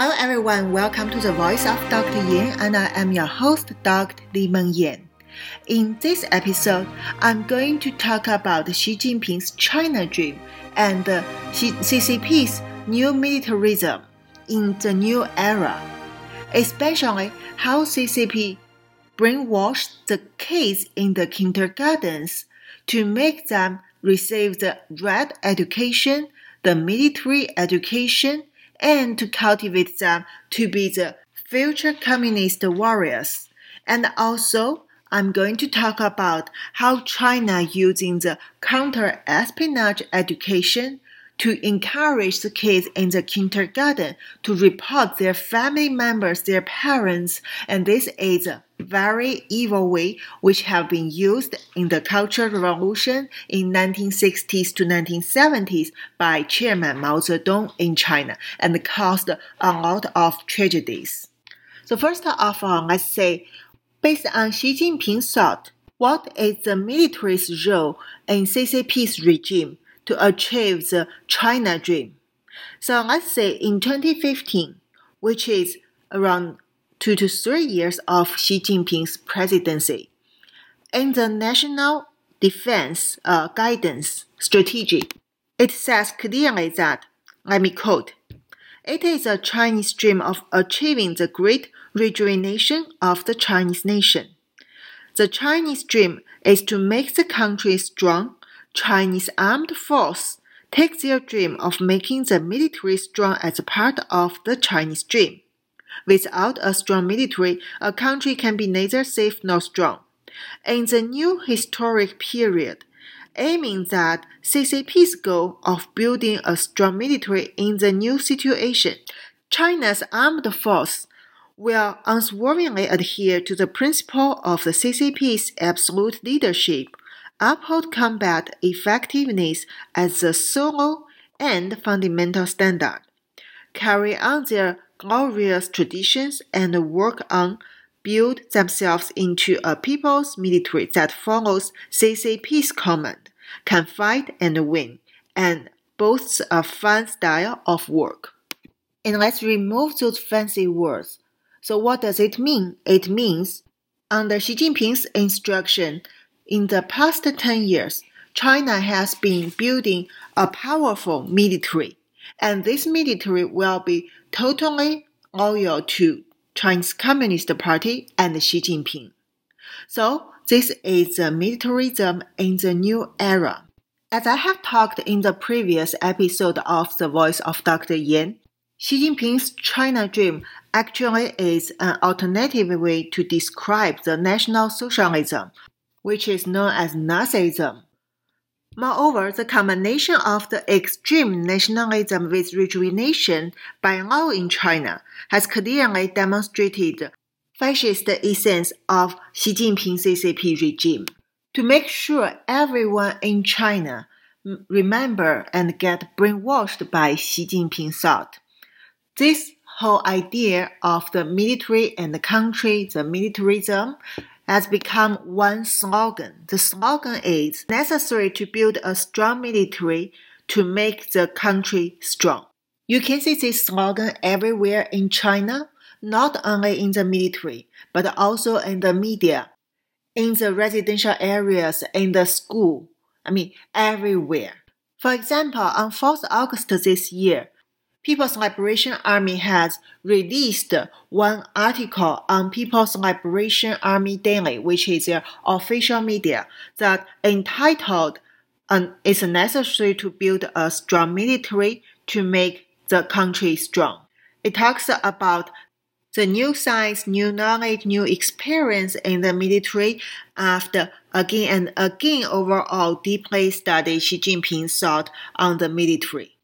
Hello everyone, welcome to the Voice of Dr. Yan, and I am your host, Dr. Li Meng Yan. In this episode, I'm going to talk about Xi Jinping's China Dream and CCP's new militarism in the new era, especially how CCP brainwashed the kids in the kindergartens to make them receive the right education, the military education, and to cultivate them to be the future communist warriors. And also, I'm going to talk about how China using the counter-espionage education to encourage the kids in the kindergarten to report their family members, their parents, and this is very evil way which have been used in the Cultural Revolution in 1960s to 1970s by Chairman Mao Zedong in China and caused a lot of tragedies. So first of all, let's say, based on Xi Jinping's thought, what is the military's role in CCP's regime? to achieve the China dream. So let's say in 2015, which is around two to three years of Xi Jinping's presidency, in the National Defense uh, Guidance Strategy, it says clearly that, let me quote, it is a Chinese dream of achieving the great rejuvenation of the Chinese nation. The Chinese dream is to make the country strong Chinese armed force take their dream of making the military strong as a part of the Chinese dream. Without a strong military, a country can be neither safe nor strong. In the new historic period, aiming that CCP's goal of building a strong military in the new situation, China's armed force will unswervingly adhere to the principle of the CCP's absolute leadership uphold combat effectiveness as the sole and fundamental standard, carry on their glorious traditions, and work on build themselves into a people's military that follows CCP's command, can fight and win, and boasts a fun style of work. And let's remove those fancy words. So what does it mean? It means under Xi Jinping's instruction, in the past 10 years, China has been building a powerful military, and this military will be totally loyal to Chinese Communist Party and Xi Jinping. So, this is the militarism in the new era. As I have talked in the previous episode of The Voice of Dr. Yan, Xi Jinping's China Dream actually is an alternative way to describe the National Socialism which is known as Nazism. Moreover, the combination of the extreme nationalism with rejuvenation by law in China has clearly demonstrated fascist essence of Xi Jinping CCP regime. To make sure everyone in China remember and get brainwashed by Xi Jinping thought. This whole idea of the military and the country, the militarism, has become one slogan. The slogan is necessary to build a strong military to make the country strong. You can see this slogan everywhere in China, not only in the military, but also in the media, in the residential areas, in the school. I mean, everywhere. For example, on 4th August this year, People's Liberation Army has released one article on People's Liberation Army Daily, which is their official media, that entitled "It's necessary to build a strong military to make the country strong." It talks about the new science, new knowledge, new experience in the military after again and again overall deeply study Xi Jinping's thought on the military.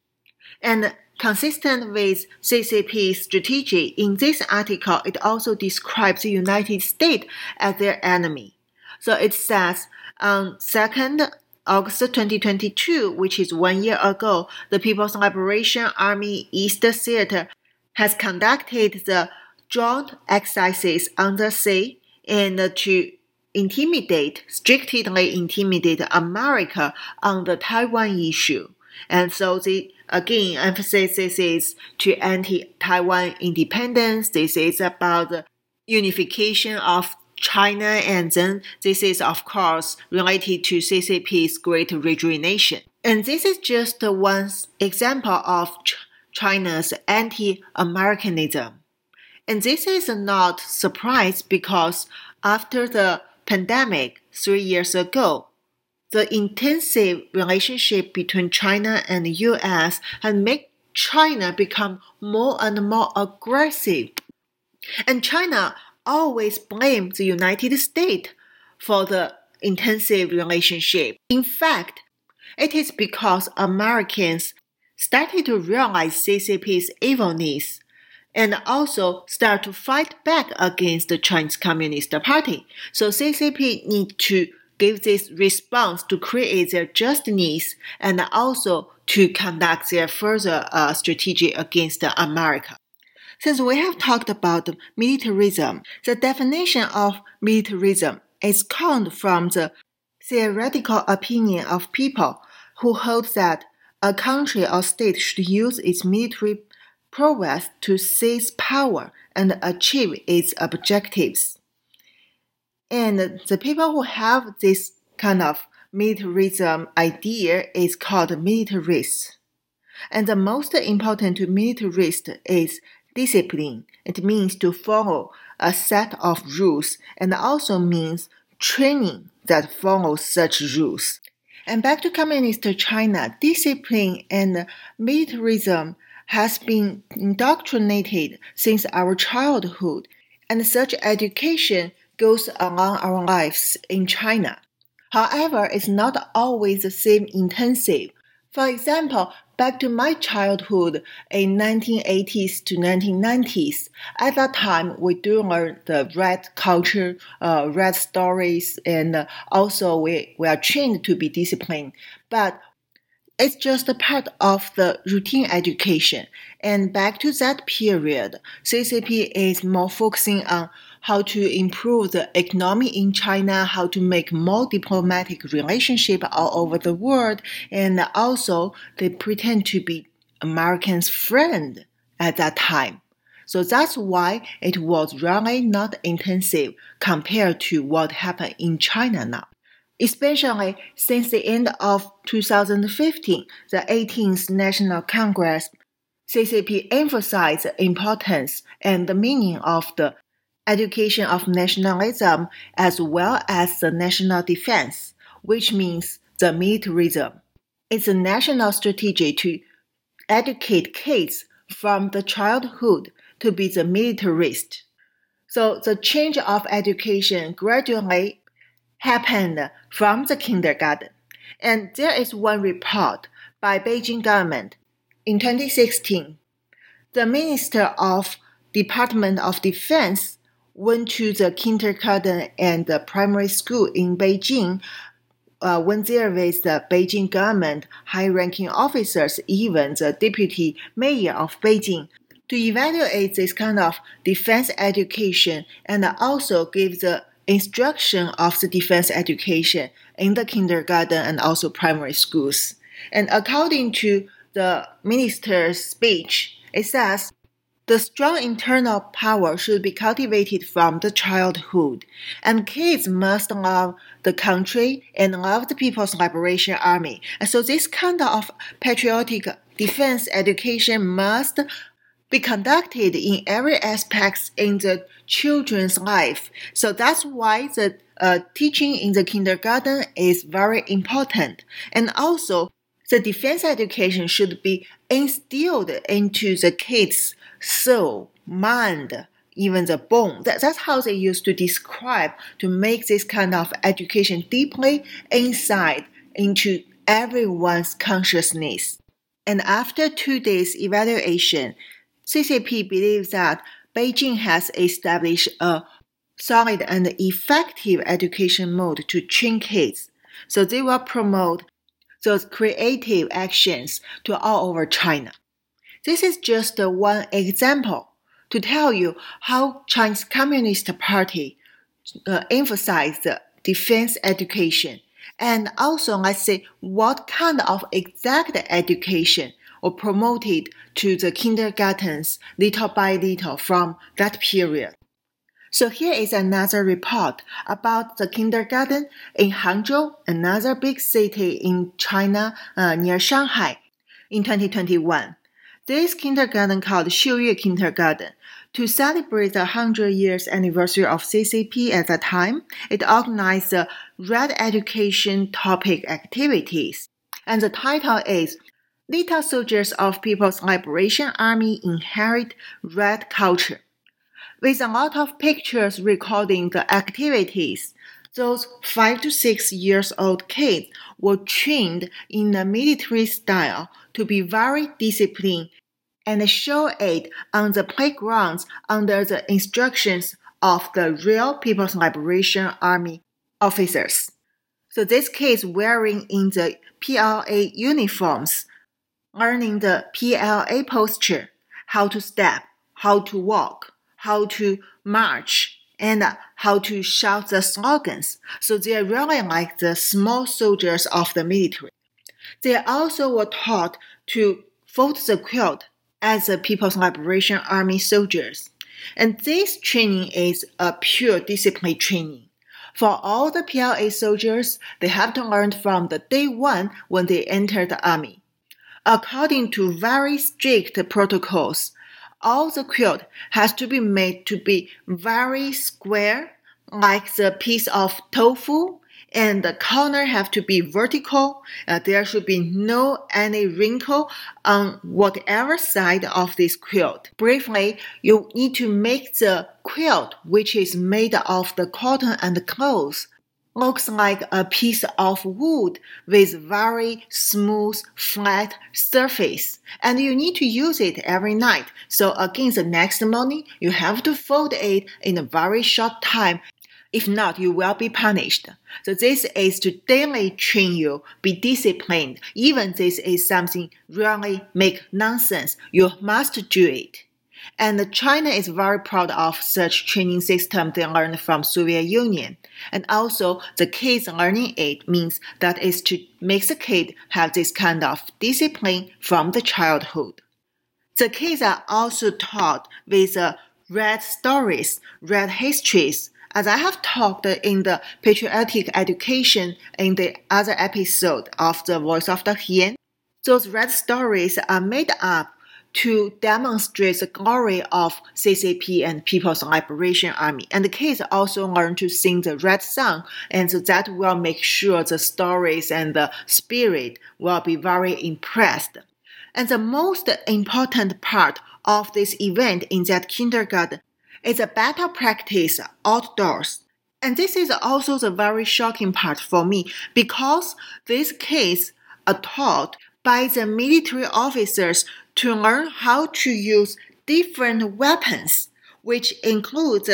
And Consistent with CCP's strategy, in this article, it also describes the United States as their enemy. So it says on 2nd August 2022, which is one year ago, the People's Liberation Army East Theater has conducted the joint exercises on the sea and to intimidate, strictly intimidate America on the Taiwan issue. And so the again emphasizes is to anti-Taiwan independence. This is about the unification of China, and then this is of course related to CCP's Great Rejuvenation. And this is just one example of China's anti-Americanism. And this is not surprise because after the pandemic three years ago, the intensive relationship between China and the US had made China become more and more aggressive. And China always blamed the United States for the intensive relationship. In fact, it is because Americans started to realize CCP's evilness and also start to fight back against the Chinese Communist Party. So CCP need to give this response to create their just needs and also to conduct their further uh, strategy against America. Since we have talked about militarism, the definition of militarism is called from the theoretical opinion of people who hold that a country or state should use its military prowess to seize power and achieve its objectives. And the people who have this kind of militarism idea is called militarists. And the most important to militarist is discipline. It means to follow a set of rules and also means training that follows such rules. And back to communist China, discipline and militarism has been indoctrinated since our childhood, and such education goes along our lives in China. However, it's not always the same intensive. For example, back to my childhood in 1980s to 1990s. At that time, we do learn the red culture, uh, red stories, and also we, we are trained to be disciplined. But it's just a part of the routine education. And back to that period, CCP is more focusing on how to improve the economy in China, how to make more diplomatic relationship all over the world, and also they pretend to be Americans' friend at that time. So that's why it was really not intensive compared to what happened in China now. Especially since the end of 2015, the 18th National Congress, CCP emphasized the importance and the meaning of the education of nationalism as well as the national defense, which means the militarism. It's a national strategy to educate kids from the childhood to be the militarist. So the change of education gradually happened from the kindergarten. And there is one report by Beijing government in 2016. The Minister of Department of Defense went to the kindergarten and the primary school in Beijing uh, when there was the Beijing government high-ranking officers, even the deputy mayor of Beijing, to evaluate this kind of defense education and also give the instruction of the defense education in the kindergarten and also primary schools. And according to the minister's speech, it says the strong internal power should be cultivated from the childhood, and kids must love the country and love the People's Liberation Army. And so this kind of patriotic defense education must be conducted in every aspect in the children's life. So that's why the uh, teaching in the kindergarten is very important. And also, the defense education should be instilled into the kids' soul, mind, even the bone. That, that's how they used to describe to make this kind of education deeply inside into everyone's consciousness. And after two days evaluation, CCP believes that Beijing has established a solid and effective education mode to train kids. So they will promote those creative actions to all over China. This is just one example to tell you how Chinese Communist Party uh, emphasized defense education and also let's say what kind of exact education were promoted to the kindergartens little by little from that period. So here is another report about the kindergarten in Hangzhou, another big city in China uh, near Shanghai, in 2021. This kindergarten called Xiuyue Kindergarten to celebrate the 100 years anniversary of CCP at the time, it organized the Red Education topic activities. And the title is Little Soldiers of People's Liberation Army Inherit Red Culture. With a lot of pictures recording the activities, those 5 to 6 years old kids were trained in the military style to be very disciplined and show it on the playgrounds under the instructions of the real People's Liberation Army officers. So this case wearing in the PLA uniforms, learning the PLA posture, how to step, how to walk, how to march, and how to shout the slogans. So they're really like the small soldiers of the military. They also were taught to fold the quilt as the People's Liberation Army soldiers. And this training is a pure discipline training. For all the PLA soldiers, they have to learn from the day one when they enter the army. According to very strict protocols, all the quilt has to be made to be very square, like the piece of tofu and the corner have to be vertical. Uh, there should be no any wrinkle on whatever side of this quilt. Briefly, you need to make the quilt, which is made of the cotton and the cloth, looks like a piece of wood with very smooth, flat surface. And you need to use it every night. So again, the next morning, you have to fold it in a very short time if not, you will be punished. So this is to daily train you, be disciplined. Even this is something really make nonsense. You must do it. And China is very proud of such training system they learned from Soviet Union. And also the kids learning it means that is to make the kid have this kind of discipline from the childhood. The kids are also taught with uh, red stories, red histories, as I have talked in the patriotic education in the other episode of the Voice of Dr. Yan, those red stories are made up to demonstrate the glory of CCP and People's Liberation Army. And the kids also learn to sing the red song, and so that will make sure the stories and the spirit will be very impressed. And the most important part of this event in that kindergarten is a battle practice outdoors. And this is also the very shocking part for me because these kids are taught by the military officers to learn how to use different weapons, which includes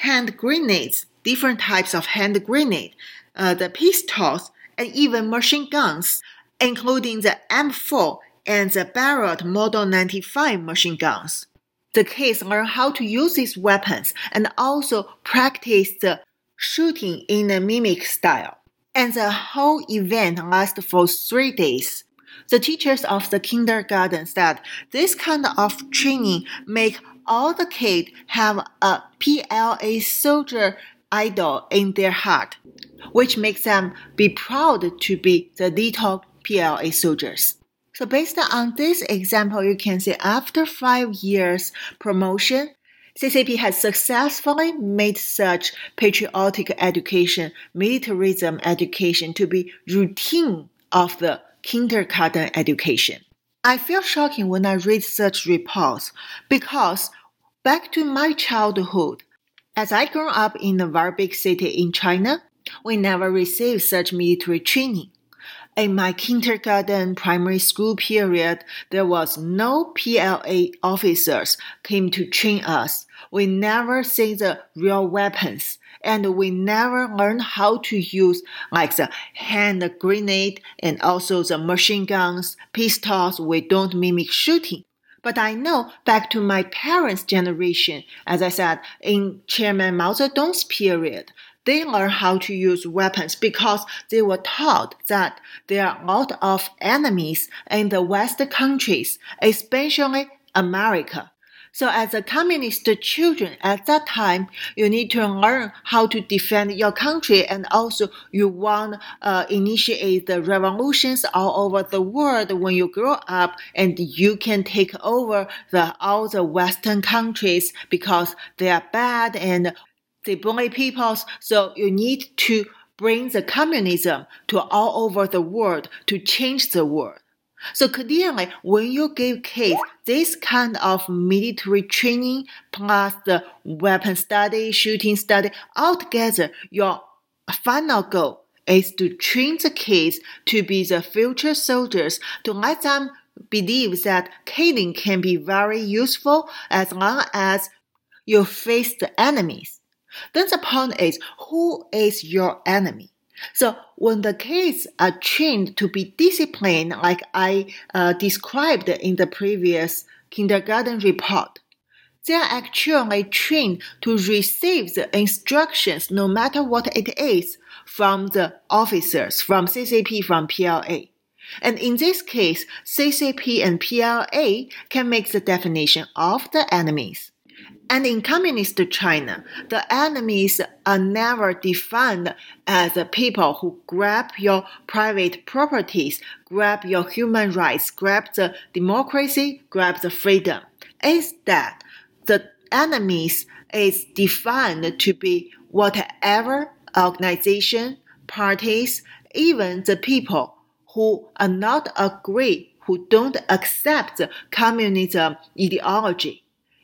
hand grenades, different types of hand grenade, uh, the pistols, and even machine guns, including the M4 and the Barrett Model 95 machine guns the kids learn how to use these weapons and also practice the shooting in a mimic style. And the whole event lasts for three days. The teachers of the kindergarten said this kind of training make all the kids have a PLA soldier idol in their heart, which makes them be proud to be the little PLA soldiers. So based on this example, you can see after five years promotion, CCP has successfully made such patriotic education, militarism education to be routine of the kindergarten education. I feel shocking when I read such reports because back to my childhood, as I grew up in a very big city in China, we never received such military training. In my kindergarten primary school period, there was no PLA officers came to train us. We never see the real weapons and we never learn how to use like the hand grenade and also the machine guns, pistols. We don't mimic shooting. But I know back to my parents' generation, as I said, in Chairman Mao Zedong's period, they learn how to use weapons because they were taught that there are a lot of enemies in the West countries, especially America. So as a communist children at that time, you need to learn how to defend your country and also you want uh, initiate the revolutions all over the world when you grow up and you can take over the all the Western countries because they are bad and they bully people. So you need to bring the communism to all over the world to change the world. So clearly, when you give kids this kind of military training plus the weapon study, shooting study, altogether, your final goal is to train the kids to be the future soldiers, to let them believe that killing can be very useful as long as you face the enemies. Then the point is, who is your enemy? So when the kids are trained to be disciplined, like I uh, described in the previous kindergarten report, they are actually trained to receive the instructions, no matter what it is, from the officers, from CCP, from PLA. And in this case, CCP and PLA can make the definition of the enemies. And in communist China, the enemies are never defined as people who grab your private properties, grab your human rights, grab the democracy, grab the freedom. Instead, the enemies is defined to be whatever organization, parties, even the people who are not agree, who don't accept communism ideology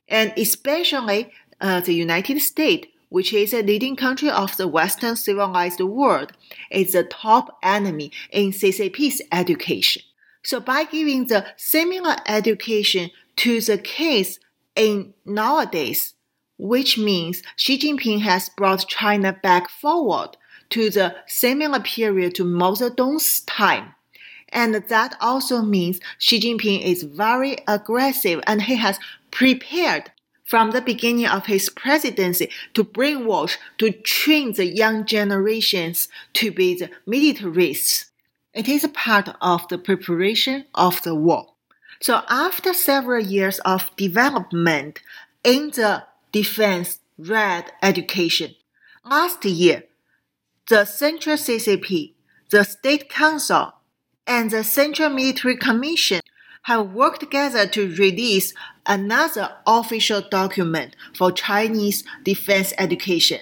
and especially uh, the United States, which is a leading country of the Western civilized world, is the top enemy in CCP's education. So by giving the similar education to the kids in nowadays, which means Xi Jinping has brought China back forward to the similar period to Mao Zedong's time. And that also means Xi Jinping is very aggressive and he has prepared from the beginning of his presidency to brainwash, to train the young generations to be the militarists. It is a part of the preparation of the war. So after several years of development in the defense red education, last year, the Central CCP, the State Council, and the Central Military Commission have worked together to release another official document for Chinese defense education.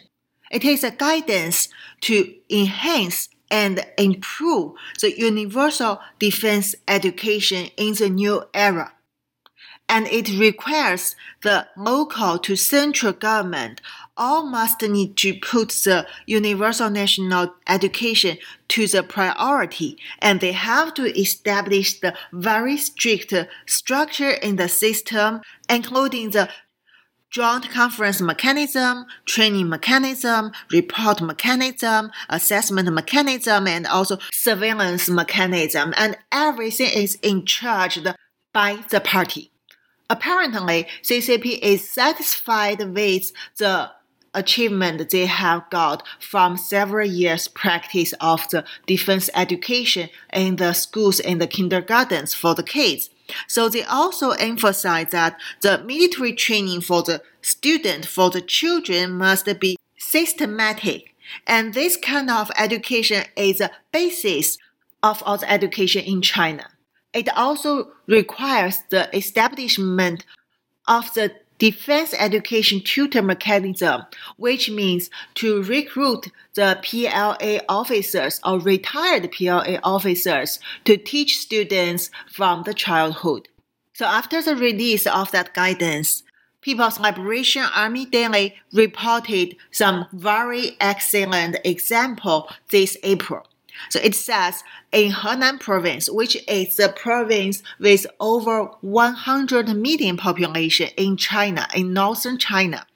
It is a guidance to enhance and improve the universal defense education in the new era. And it requires the local to central government all must need to put the universal national education to the priority and they have to establish the very strict structure in the system, including the joint conference mechanism, training mechanism, report mechanism, assessment mechanism, and also surveillance mechanism. And everything is in charge by the party. Apparently, CCP is satisfied with the achievement they have got from several years practice of the defense education in the schools and the kindergartens for the kids. So they also emphasize that the military training for the student, for the children must be systematic. And this kind of education is the basis of all the education in China. It also requires the establishment of the defense education tutor mechanism, which means to recruit the PLA officers or retired PLA officers to teach students from the childhood. So after the release of that guidance, People's Liberation Army Daily reported some very excellent example this April. So it says in Henan province, which is the province with over 100 million population in China, in northern China.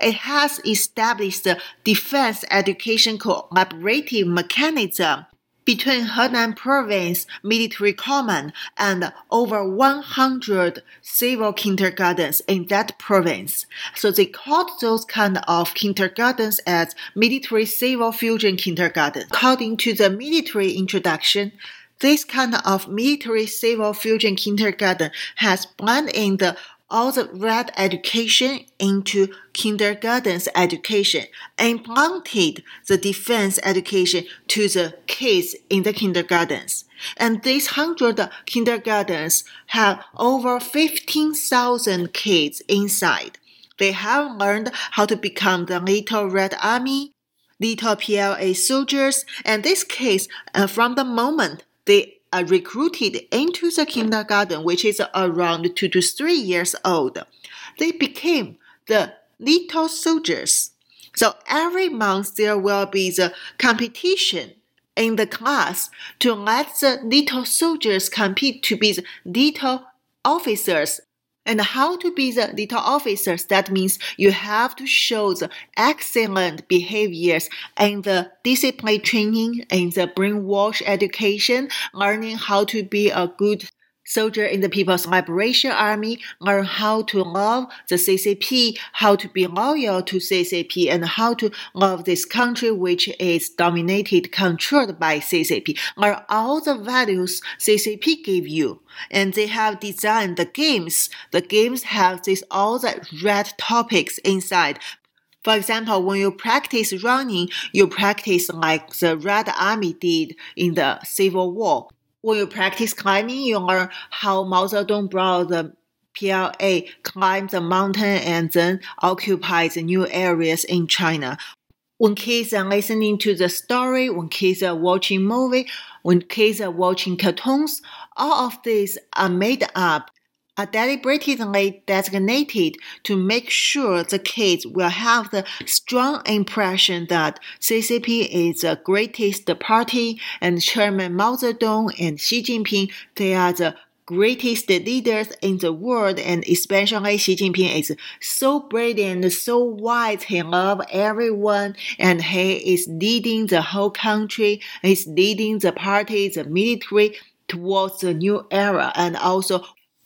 It has established the defense education collaborative mechanism between Henan Province Military Command and over 100 civil kindergartens in that province. So they called those kind of kindergartens as military civil fusion kindergarten. According to the military introduction, this kind of military civil fusion kindergarten has blended in the all the red education into kindergarten's education and planted the defense education to the kids in the kindergartens. And these hundred kindergartens have over 15,000 kids inside. They have learned how to become the little red army, little PLA soldiers, and this case, uh, from the moment they are recruited into the kindergarten, which is around two to three years old. They became the little soldiers. So every month there will be the competition in the class to let the little soldiers compete to be the little officers and how to be the little officers. That means you have to show the excellent behaviors and the discipline training and the brainwash education, learning how to be a good soldier in the People's Liberation Army learn how to love the CCP, how to be loyal to CCP, and how to love this country which is dominated, controlled by CCP. Learn all the values CCP gave you. And they have designed the games. The games have this all the red topics inside. For example, when you practice running, you practice like the Red Army did in the Civil War when you practice climbing, you learn how Mao Zedong brought the PLA climb the mountain and then occupy the new areas in China. When kids are listening to the story, when kids are watching movie, when kids are watching cartoons, all of these are made up are deliberately designated to make sure the kids will have the strong impression that CCP is the greatest party and Chairman Mao Zedong and Xi Jinping, they are the greatest leaders in the world, and especially Xi Jinping is so brilliant, so wise. He loves everyone, and he is leading the whole country. He's leading the party, the military towards the new era, and also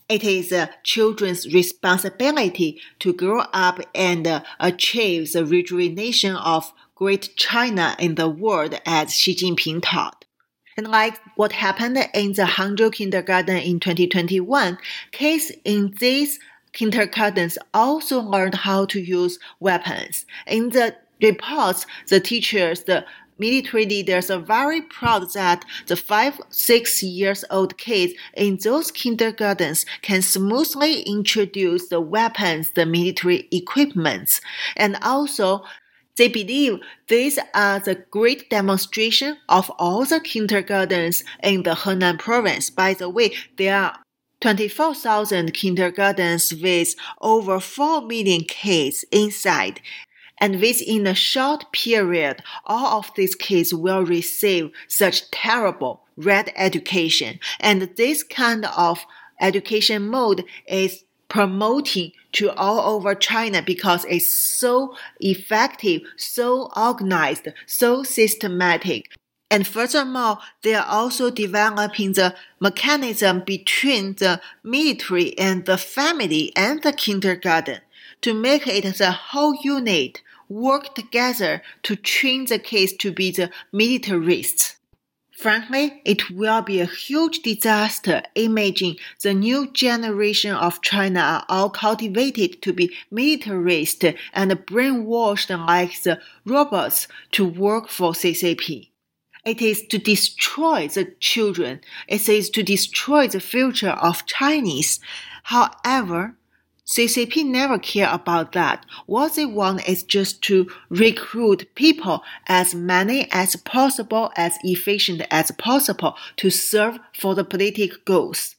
it is a children's responsibility to grow up and uh, achieve the rejuvenation of Great China in the world as Xi Jinping taught. And like what happened in the Hangzhou kindergarten in 2021, kids in these kindergartens also learned how to use weapons. In the reports, the teachers, military leaders are very proud that the five, six years old kids in those kindergartens can smoothly introduce the weapons, the military equipments, and also they believe these are the great demonstration of all the kindergartens in the Henan province. By the way, there are 24,000 kindergartens with over 4 million kids inside and within a short period, all of these kids will receive such terrible red education. And this kind of education mode is promoting to all over China because it's so effective, so organized, so systematic. And furthermore, they are also developing the mechanism between the military and the family and the kindergarten to make it the whole unit work together to train the kids to be the militarists. Frankly, it will be a huge disaster. Imagine the new generation of China are all cultivated to be militarist and brainwashed like the robots to work for CCP. It is to destroy the children. It is to destroy the future of Chinese. However, CCP never care about that. What they want is just to recruit people as many as possible, as efficient as possible to serve for the political goals.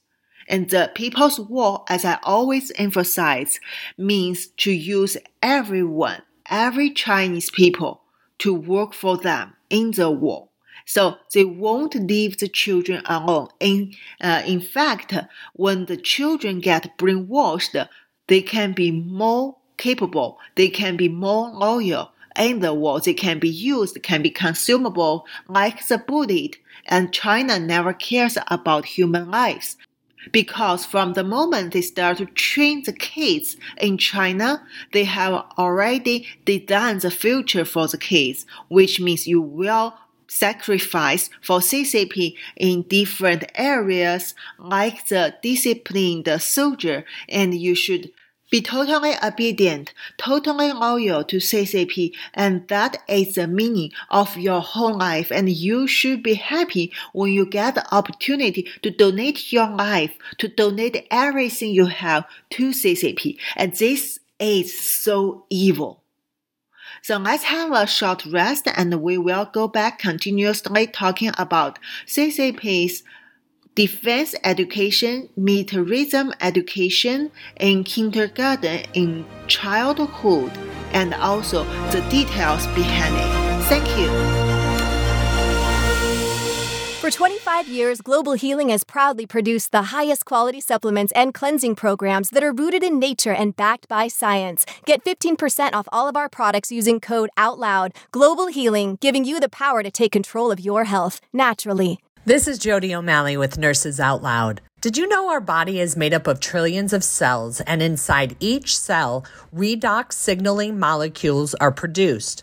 And the People's War, as I always emphasize, means to use everyone, every Chinese people to work for them in the war. So they won't leave the children alone. In, uh, in fact, when the children get brainwashed, they can be more capable, they can be more loyal, In the words, it can be used, can be consumable, like the bullet, and China never cares about human lives. Because from the moment they start to train the kids in China, they have already designed the future for the kids, which means you will sacrifice for CCP in different areas like the disciplined soldier and you should be totally obedient, totally loyal to CCP, and that is the meaning of your whole life. And you should be happy when you get the opportunity to donate your life, to donate everything you have to CCP. And this is so evil. So let's have a short rest and we will go back continuously talking about CCP's defense education, militarism education in kindergarten in childhood, and also the details behind it. Thank you. For 25 years, Global Healing has proudly produced the highest quality supplements and cleansing programs that are rooted in nature and backed by science. Get 15% off all of our products using code OUTLOUD. Global Healing, giving you the power to take control of your health naturally. This is Jody O'Malley with Nurses Out Loud. Did you know our body is made up of trillions of cells, and inside each cell, redox signaling molecules are produced?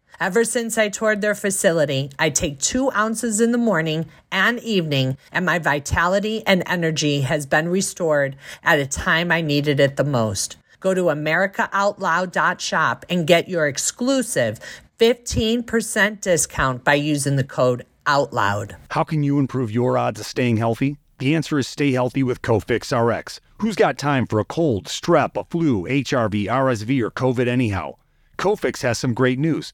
Ever since I toured their facility, I take two ounces in the morning and evening, and my vitality and energy has been restored at a time I needed it the most. Go to AmericaOutloud.shop and get your exclusive 15% discount by using the code OUTLOUD. How can you improve your odds of staying healthy? The answer is stay healthy with Cofix RX. Who's got time for a cold, strep, a flu, HRV, RSV, or COVID anyhow? Cofix has some great news.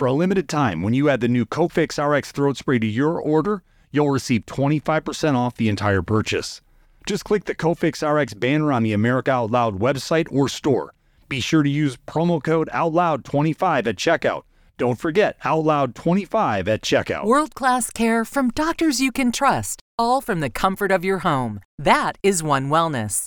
For a limited time, when you add the new Cofix RX throat spray to your order, you'll receive 25% off the entire purchase. Just click the Cofix RX banner on the America Out Loud website or store. Be sure to use promo code OUTLOUD25 at checkout. Don't forget OUTLOUD25 at checkout. World class care from doctors you can trust, all from the comfort of your home. That is One Wellness.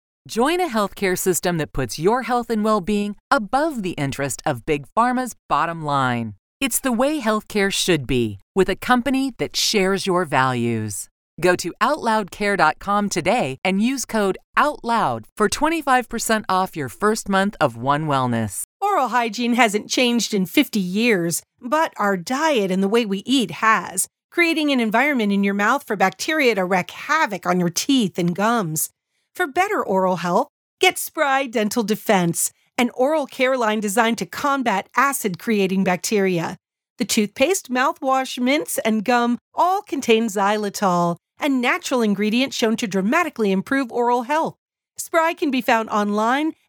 Join a healthcare system that puts your health and well being above the interest of Big Pharma's bottom line. It's the way healthcare should be, with a company that shares your values. Go to OutLoudCare.com today and use code OUTLOUD for 25% off your first month of One Wellness. Oral hygiene hasn't changed in 50 years, but our diet and the way we eat has, creating an environment in your mouth for bacteria to wreak havoc on your teeth and gums. For better oral health, get Spry Dental Defense, an oral care line designed to combat acid creating bacteria. The toothpaste, mouthwash, mints, and gum all contain xylitol, a natural ingredient shown to dramatically improve oral health. Spry can be found online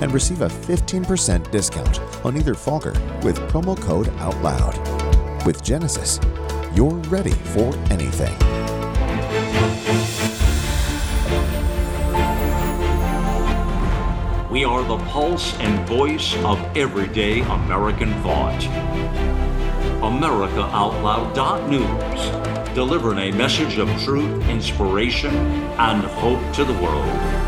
and receive a 15% discount on either fogger with promo code OUTLOUD. With Genesis, you're ready for anything. We are the pulse and voice of everyday American thought. AmericaOutloud.news, delivering a message of truth, inspiration, and hope to the world.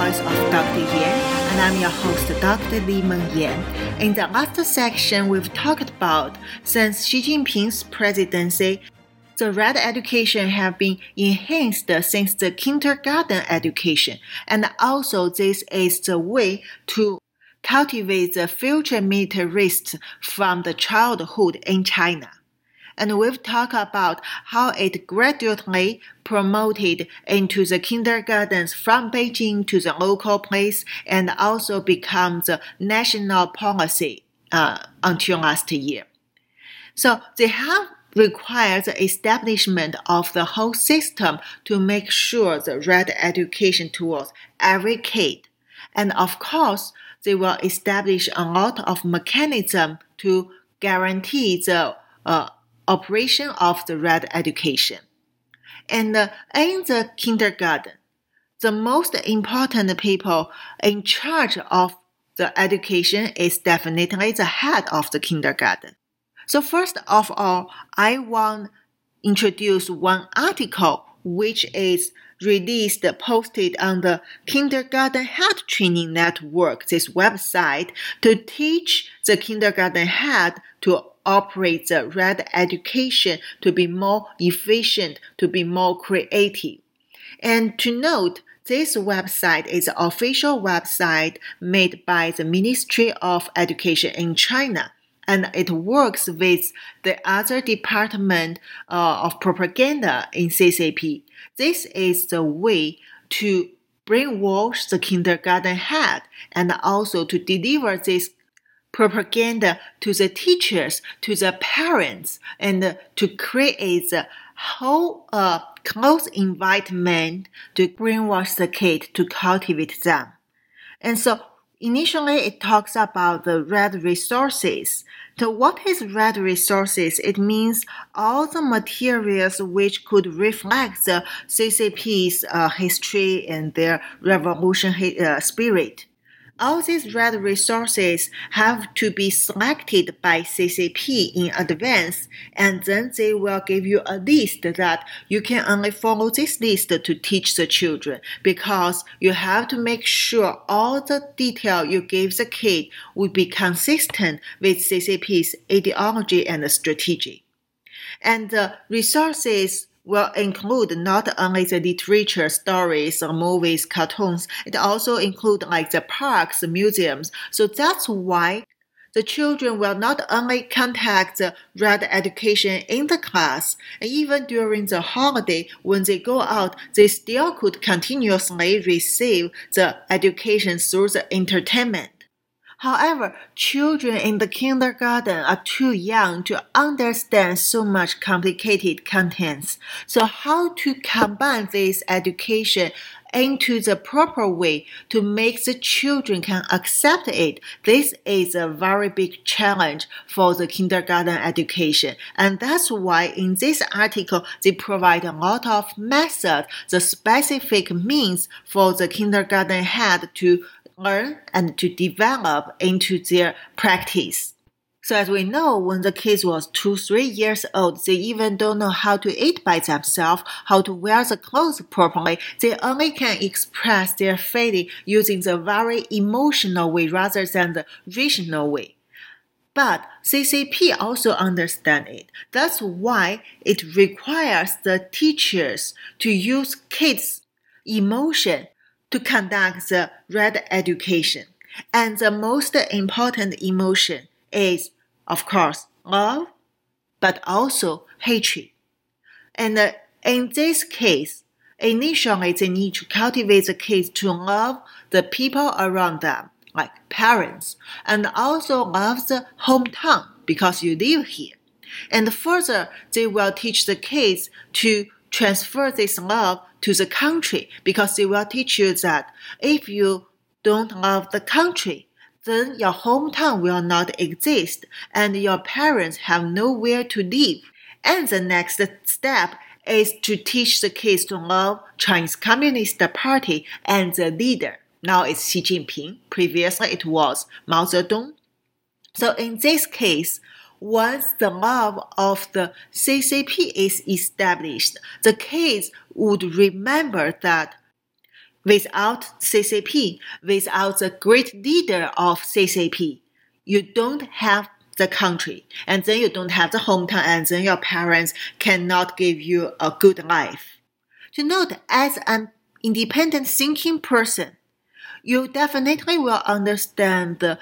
Voice of Dr. Yan, and I'm your host, Dr. Li Meng Yan. In the last section, we've talked about since Xi Jinping's presidency, the red education have been enhanced since the kindergarten education, and also this is the way to cultivate the future militarists from the childhood in China and we've talked about how it gradually promoted into the kindergartens from Beijing to the local place and also becomes a national policy uh, until last year. So they have required the establishment of the whole system to make sure the right education towards every kid. And of course, they will establish a lot of mechanism to guarantee the uh, operation of the red education. And in the kindergarten, the most important people in charge of the education is definitely the head of the kindergarten. So first of all, I want introduce one article which is released posted on the kindergarten head training network this website to teach the kindergarten head to operate the right education to be more efficient, to be more creative. And to note, this website is an official website made by the Ministry of Education in China, and it works with the other department uh, of propaganda in CCP. This is the way to brainwash the kindergarten head and also to deliver this propaganda to the teachers, to the parents, and to create the whole uh, close environment to brainwash the kid to cultivate them. And so initially it talks about the red resources. So what is red resources? It means all the materials which could reflect the CCP's uh, history and their revolution uh, spirit all these red resources have to be selected by CCP in advance, and then they will give you a list that you can only follow this list to teach the children because you have to make sure all the detail you give the kid will be consistent with CCP's ideology and strategy. And the resources will include not only the literature, stories, or movies, cartoons, it also include like the parks, museums. So that's why the children will not only contact the red education in the class, and even during the holiday when they go out, they still could continuously receive the education through the entertainment. However, children in the kindergarten are too young to understand so much complicated contents. So how to combine this education into the proper way to make the children can accept it. This is a very big challenge for the kindergarten education. And that's why in this article, they provide a lot of methods, the specific means for the kindergarten head to learn and to develop into their practice. So as we know, when the kids was two, three years old, they even don't know how to eat by themselves, how to wear the clothes properly. They only can express their feeling using the very emotional way rather than the rational way. But CCP also understand it. That's why it requires the teachers to use kids' emotion to conduct the right education. And the most important emotion is of course, love, but also hatred. And in this case, initially they need to cultivate the kids to love the people around them, like parents, and also love the hometown because you live here. And further, they will teach the kids to transfer this love to the country because they will teach you that if you don't love the country, then your hometown will not exist and your parents have nowhere to live. And the next step is to teach the kids to love Chinese Communist Party and the leader. Now it's Xi Jinping. Previously it was Mao Zedong. So in this case, once the love of the CCP is established, the kids would remember that Without CCP, without the great leader of CCP, you don't have the country, and then you don't have the hometown, and then your parents cannot give you a good life. To note, as an independent thinking person, you definitely will understand the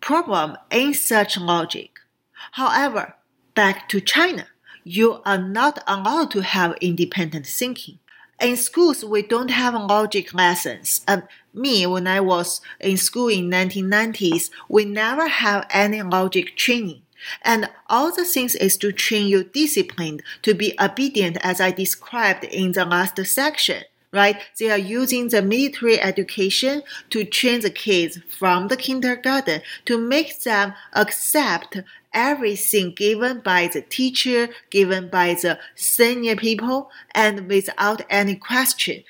problem in such logic. However, back to China, you are not allowed to have independent thinking in schools we don't have logic lessons. And me, when I was in school in 1990s, we never have any logic training. And all the things is to train you disciplined to be obedient as I described in the last section right? They are using the military education to train the kids from the kindergarten to make them accept everything given by the teacher, given by the senior people, and without any question.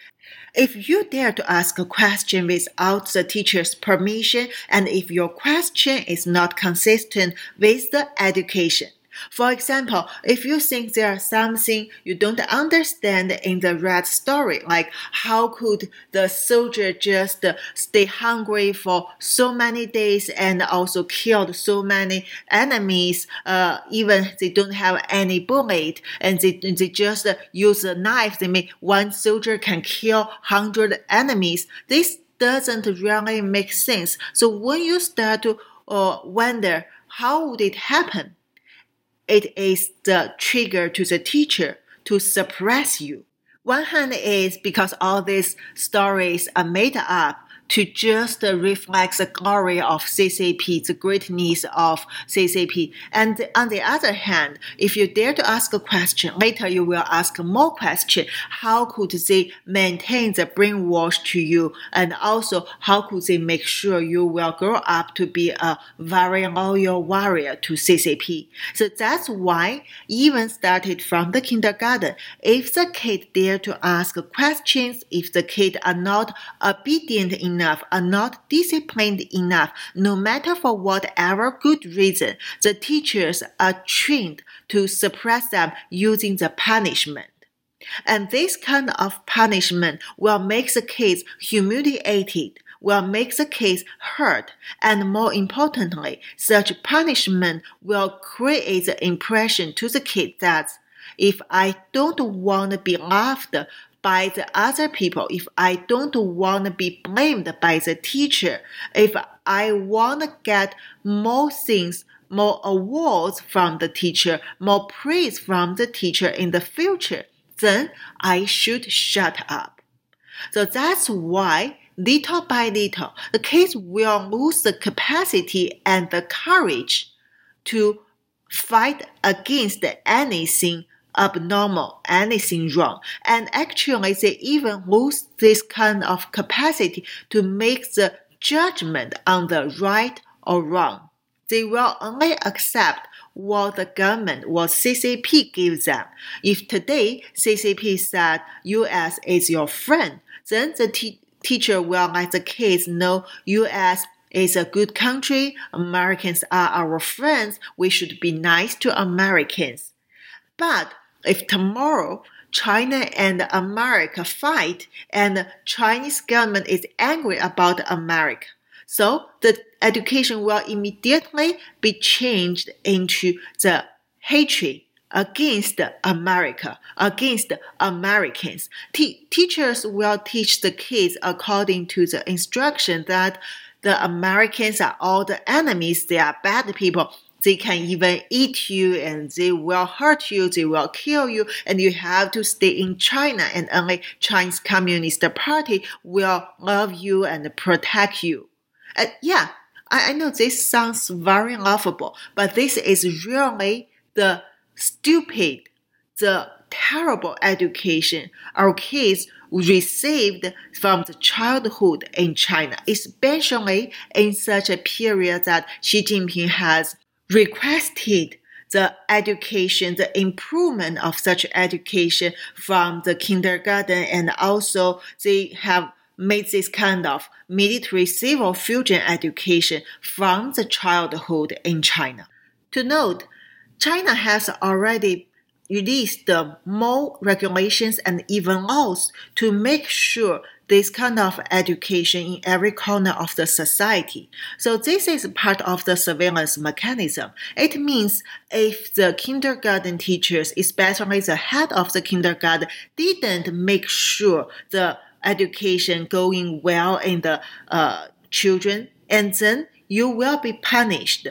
If you dare to ask a question without the teacher's permission, and if your question is not consistent with the education, for example, if you think there's something you don't understand in the red story, like how could the soldier just stay hungry for so many days and also killed so many enemies, uh, even they don't have any bullet and they, they just use a knife, they make one soldier can kill hundred enemies. This doesn't really make sense. So when you start to uh, wonder how would it happen, it is the trigger to the teacher to suppress you. One hand is because all these stories are made up to just reflect the glory of CCP, the greatness of CCP. And on the other hand, if you dare to ask a question, later you will ask more questions. How could they maintain the brainwash to you? And also, how could they make sure you will grow up to be a very loyal warrior to CCP? So that's why even started from the kindergarten, if the kid dare to ask questions, if the kid are not obedient enough, enough, are not disciplined enough, no matter for whatever good reason, the teachers are trained to suppress them using the punishment. And this kind of punishment will make the kids humiliated, will make the kids hurt, and more importantly, such punishment will create the impression to the kid that if I don't want to be loved by the other people, if I don't want to be blamed by the teacher, if I want to get more things, more awards from the teacher, more praise from the teacher in the future, then I should shut up. So that's why little by little, the kids will lose the capacity and the courage to fight against anything abnormal, anything wrong. And actually, they even lose this kind of capacity to make the judgment on the right or wrong. They will only accept what the government, what CCP gives them. If today CCP said US is your friend, then the te- teacher will let the kids know US is a good country. Americans are our friends. We should be nice to Americans. But if tomorrow China and America fight and Chinese government is angry about America, so the education will immediately be changed into the hatred against America, against Americans. teachers will teach the kids according to the instruction that the Americans are all the enemies, they are bad people. They can even eat you and they will hurt you, they will kill you, and you have to stay in China and only Chinese Communist Party will love you and protect you. Uh, yeah, I, I know this sounds very laughable, but this is really the stupid, the terrible education our kids received from the childhood in China, especially in such a period that Xi Jinping has requested the education, the improvement of such education from the kindergarten, and also they have made this kind of military civil fusion education from the childhood in China. To note, China has already released more regulations and even laws to make sure this kind of education in every corner of the society. So this is part of the surveillance mechanism. It means if the kindergarten teachers, especially the head of the kindergarten, didn't make sure the education going well in the uh, children, and then you will be punished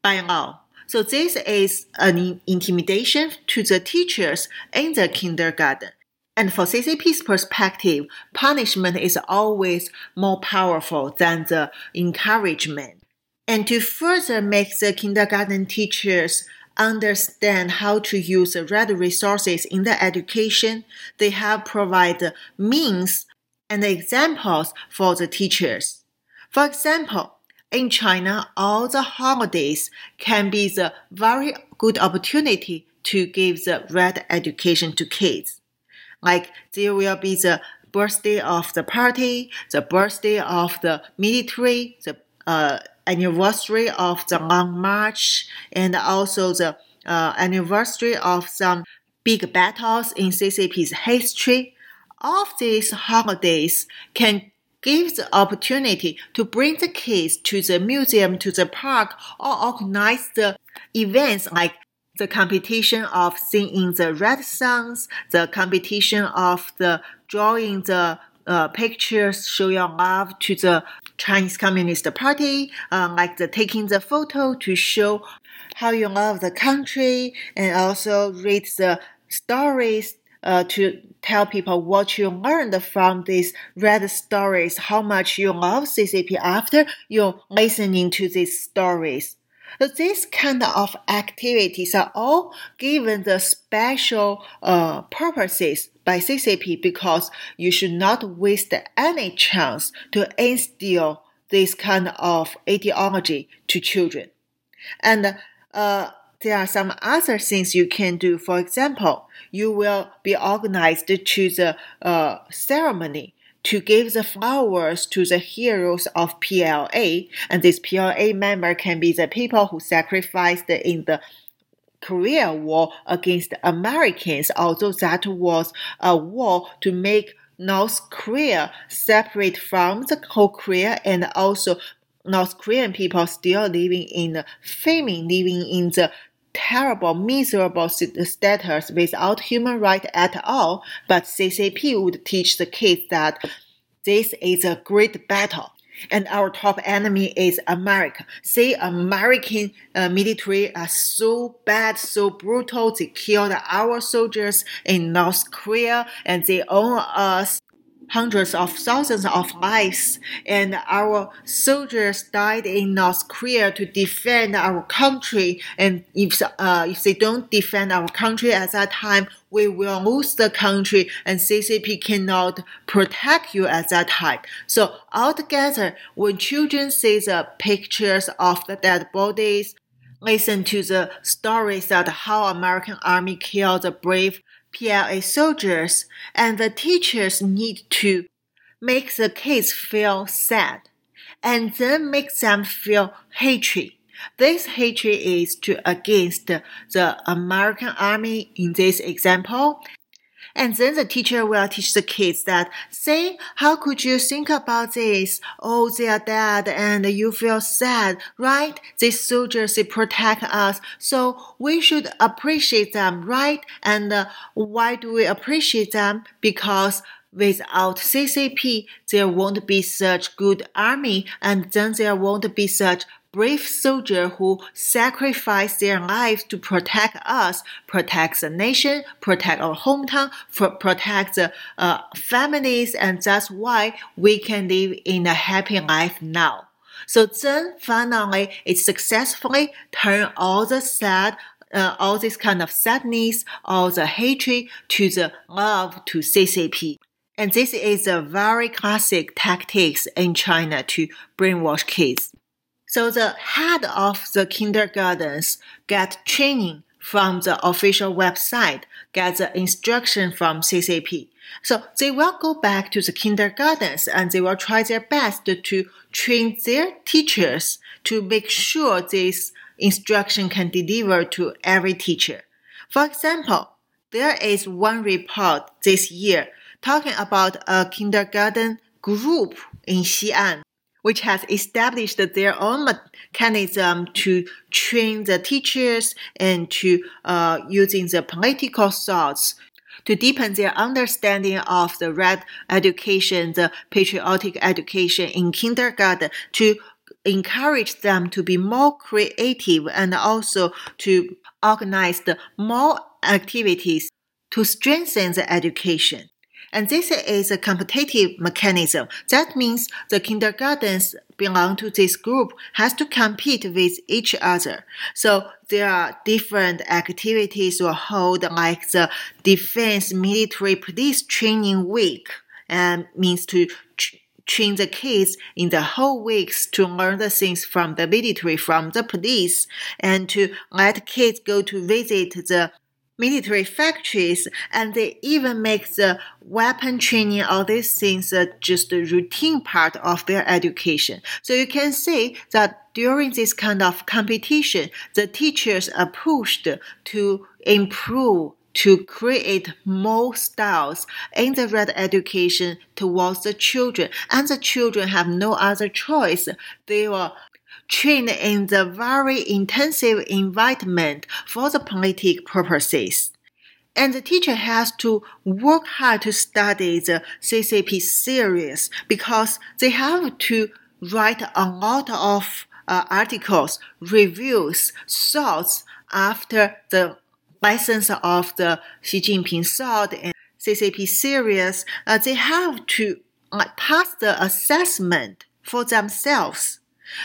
by law. So this is an intimidation to the teachers in the kindergarten. And for CCP's perspective, punishment is always more powerful than the encouragement. And to further make the kindergarten teachers understand how to use the resources in the education, they have provided means and examples for the teachers. For example, in China, all the holidays can be the very good opportunity to give the right education to kids. Like there will be the birthday of the party, the birthday of the military, the uh, anniversary of the Long March, and also the uh, anniversary of some big battles in CCP's history. All of these holidays can give the opportunity to bring the kids to the museum, to the park, or organize the events like the competition of singing the red songs, the competition of the drawing the uh, pictures show your love to the Chinese Communist Party, uh, like the taking the photo to show how you love the country, and also read the stories uh, to tell people what you learned from these red stories, how much you love CCP after you listening to these stories. These kind of activities are all given the special uh, purposes by CCP because you should not waste any chance to instill this kind of ideology to children. And uh, there are some other things you can do. For example, you will be organized to the uh, ceremony to give the flowers to the heroes of PLA, and this PLA member can be the people who sacrificed in the Korea War against Americans, although that was a war to make North Korea separate from the whole Korea and also North Korean people still living in the famine, living in the terrible, miserable status without human right at all, but CCP would teach the kids that this is a great battle. And our top enemy is America. See, American uh, military are so bad, so brutal. They killed our soldiers in North Korea and they own us. Hundreds of thousands of lives, and our soldiers died in North Korea to defend our country. And if uh, if they don't defend our country at that time, we will lose the country, and CCP cannot protect you at that time. So altogether, when children see the pictures of the dead bodies, listen to the stories that how American Army killed the brave PLA soldiers, and the teachers need to make the kids feel sad and then make them feel hatred. This hatred is to against the American army in this example and then the teacher will teach the kids that, say, how could you think about this? Oh, they are dead and you feel sad, right? These soldiers, they protect us. So we should appreciate them, right? And uh, why do we appreciate them? Because without CCP, there won't be such good army and then there won't be such brave soldier who sacrificed their lives to protect us, protect the nation, protect our hometown, protect the uh, families, and that's why we can live in a happy life now. So then finally, it successfully turned all the sad uh, all this kind of sadness, all the hatred to the love to CCP. And this is a very classic tactics in China to brainwash kids. So the head of the kindergartens get training from the official website, get the instruction from CCP. So they will go back to the kindergartens and they will try their best to train their teachers to make sure this instruction can deliver to every teacher. For example, there is one report this year talking about a kindergarten group in Xi'an which has established their own mechanism to train the teachers and to uh, using the political thoughts to deepen their understanding of the right education, the patriotic education in kindergarten, to encourage them to be more creative and also to organize more activities to strengthen the education. And this is a competitive mechanism. That means the kindergartens belong to this group has to compete with each other. So there are different activities or hold like the defense military police training week and means to train the kids in the whole weeks to learn the things from the military, from the police, and to let kids go to visit the military factories, and they even make the weapon training, all these things uh, just a routine part of their education. So you can see that during this kind of competition, the teachers are pushed to improve to create more styles in the red education towards the children, and the children have no other choice. They will trained in the very intensive environment for the politic purposes. And the teacher has to work hard to study the CCP series because they have to write a lot of uh, articles, reviews, thoughts after the lessons of the Xi Jinping thought and CCP series. Uh, they have to uh, pass the assessment for themselves.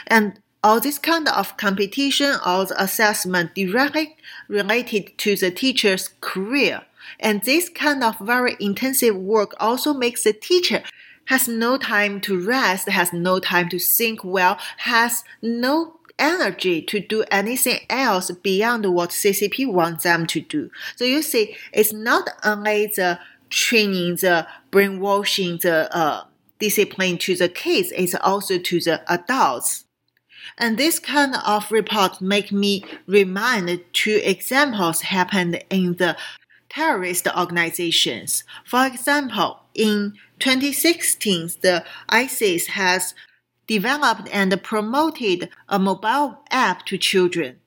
And all this kind of competition or the assessment directly related to the teacher's career. And this kind of very intensive work also makes the teacher has no time to rest, has no time to think well, has no energy to do anything else beyond what CCP wants them to do. So you see, it's not only the training, the brainwashing, the uh, discipline to the kids, it's also to the adults. And this kind of report make me remind two examples happened in the terrorist organizations. For example, in 2016, the ISIS has developed and promoted a mobile app to children.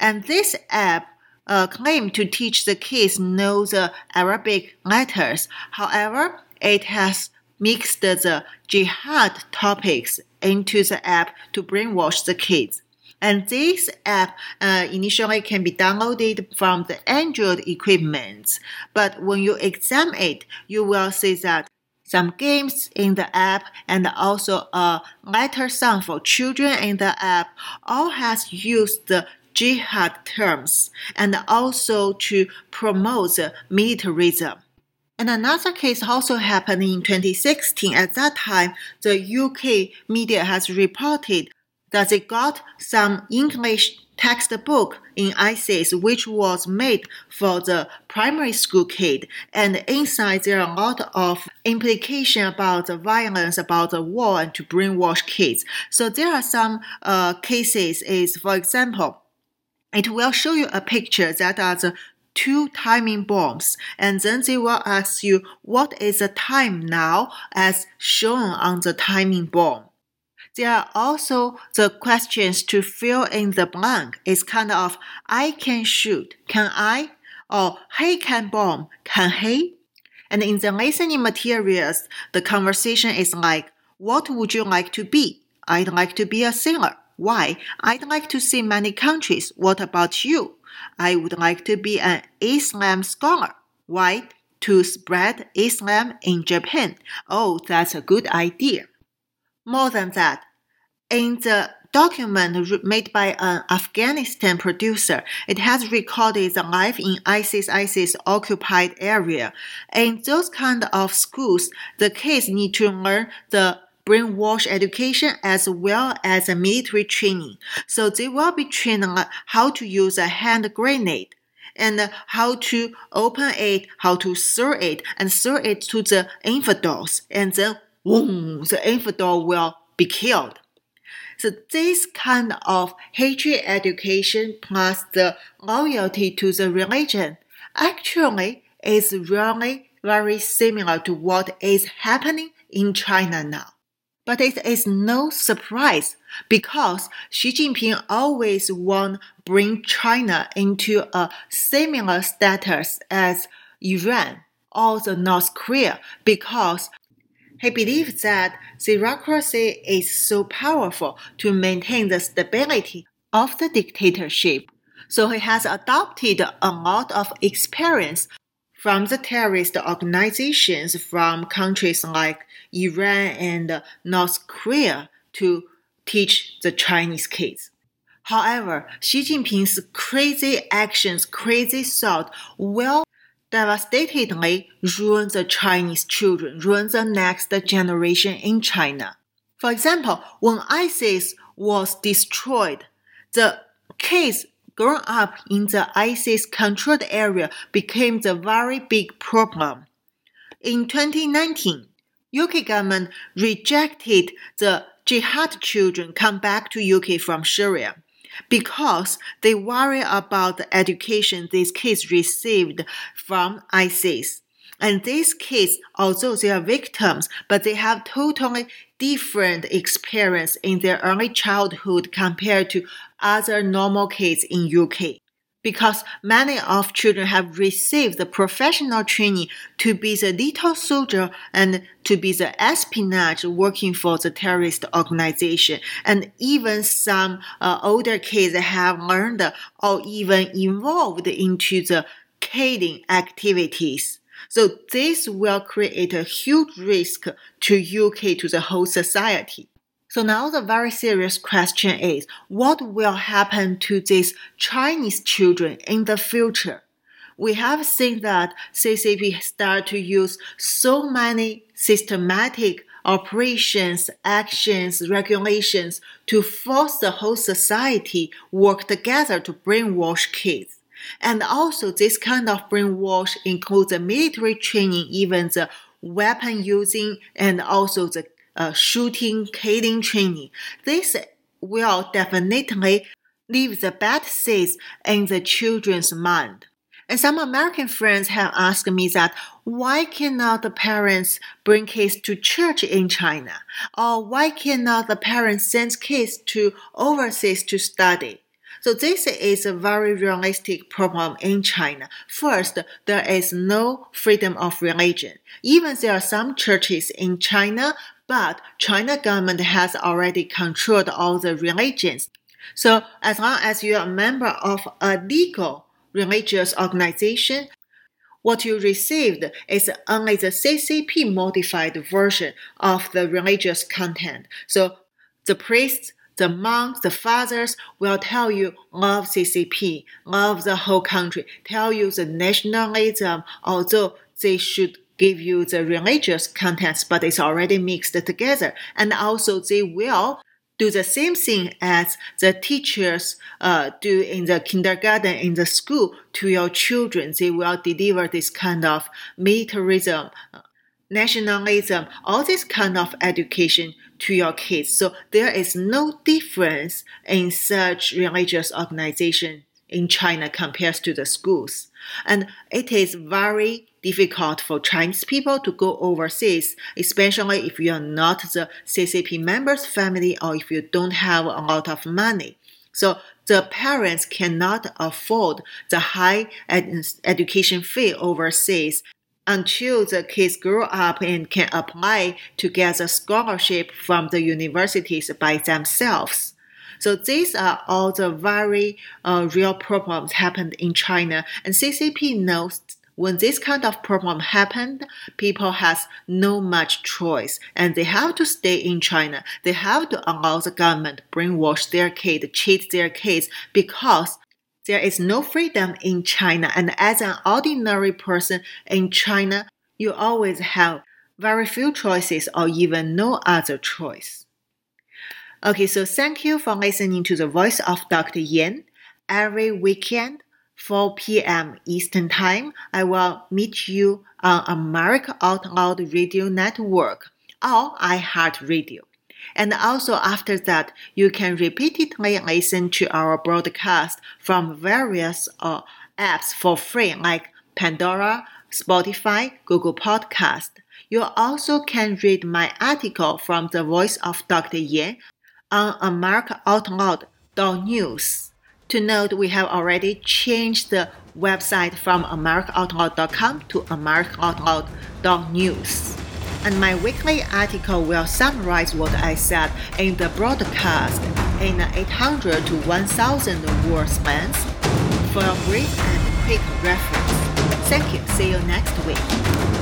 And this app uh, claimed to teach the kids know the Arabic letters. However, it has mixed the jihad topics into the app to brainwash the kids. And this app uh, initially can be downloaded from the Android equipment. But when you examine it, you will see that some games in the app, and also a letter song for children in the app all has used the jihad terms and also to promote militarism. And another case also happened in 2016. At that time, the UK media has reported that they got some English textbook in ISIS, which was made for the primary school kid. And inside there are a lot of implication about the violence, about the war, and to brainwash kids. So there are some uh, cases. Is for example, it will show you a picture that are the two timing bombs, and then they will ask you what is the time now as shown on the timing bomb. There are also the questions to fill in the blank. It's kind of I can shoot, can I? Or he can bomb, can he? And in the listening materials, the conversation is like, what would you like to be? I'd like to be a singer. Why? I'd like to see many countries. What about you? I would like to be an Islam scholar. Why? To spread Islam in Japan. Oh, that's a good idea. More than that, in the document made by an Afghanistan producer, it has recorded the life in ISIS ISIS occupied area. In those kind of schools, the kids need to learn the brainwash education as well as a military training. So they will be trained on how to use a hand grenade and how to open it, how to throw it, and throw it to the infidels. And then, boom, the infidel will be killed. So this kind of hatred education plus the loyalty to the religion actually is really very similar to what is happening in China now. But it is no surprise because Xi Jinping always want bring China into a similar status as Iran or the North Korea because he believes that bureaucracy is so powerful to maintain the stability of the dictatorship. So he has adopted a lot of experience from the terrorist organizations from countries like Iran and North Korea to teach the Chinese kids. However, Xi Jinping's crazy actions, crazy thought will devastatingly ruin the Chinese children, ruin the next generation in China. For example, when ISIS was destroyed, the kids growing up in the ISIS controlled area became the very big problem. In 2019, UK government rejected the jihad children come back to UK from Syria because they worry about the education these kids received from ISIS. And these kids, although they are victims, but they have totally different experience in their early childhood compared to other normal kids in UK because many of children have received the professional training to be the little soldier and to be the espionage working for the terrorist organization. And even some uh, older kids have learned or even involved into the killing activities. So this will create a huge risk to UK to the whole society. So now the very serious question is, what will happen to these Chinese children in the future? We have seen that CCP start to use so many systematic operations, actions, regulations to force the whole society work together to brainwash kids. And also this kind of brainwash includes the military training, even the weapon using, and also the uh, shooting, killing training. This will definitely leave the bad seeds in the children's mind. And some American friends have asked me that why cannot the parents bring kids to church in China? Or why cannot the parents send kids to overseas to study? So this is a very realistic problem in China. First, there is no freedom of religion. Even there are some churches in China, but China government has already controlled all the religions. So as long as you are a member of a legal religious organization, what you received is only the CCP modified version of the religious content. So the priests, the monks, the fathers will tell you love CCP, love the whole country, tell you the nationalism, although they should give you the religious contents, but it's already mixed together. And also they will do the same thing as the teachers uh, do in the kindergarten in the school to your children. They will deliver this kind of militarism, nationalism, all this kind of education to your kids. So there is no difference in such religious organization in China compared to the schools. And it is very difficult for Chinese people to go overseas, especially if you are not the CCP members family or if you don't have a lot of money. So the parents cannot afford the high ed- education fee overseas until the kids grow up and can apply to get a scholarship from the universities by themselves. So these are all the very uh, real problems happened in China, and CCP knows when this kind of problem happened, people has no much choice and they have to stay in China. They have to allow the government brainwash their kids, cheat their kids because there is no freedom in China. And as an ordinary person in China, you always have very few choices or even no other choice. Okay, so thank you for listening to the voice of Dr. Yan. Every weekend, 4 p.m. Eastern Time, I will meet you on America Out Loud Radio Network or iHeartRadio. And also after that, you can repeatedly listen to our broadcast from various uh, apps for free like Pandora, Spotify, Google Podcast. You also can read my article from the voice of Dr. Yan on americaoutloud.news. To note, we have already changed the website from americaoutloud.com to americaoutloud.news. And my weekly article will summarize what I said in the broadcast in 800 to 1000 word spans for a brief and quick reference. Thank you. See you next week.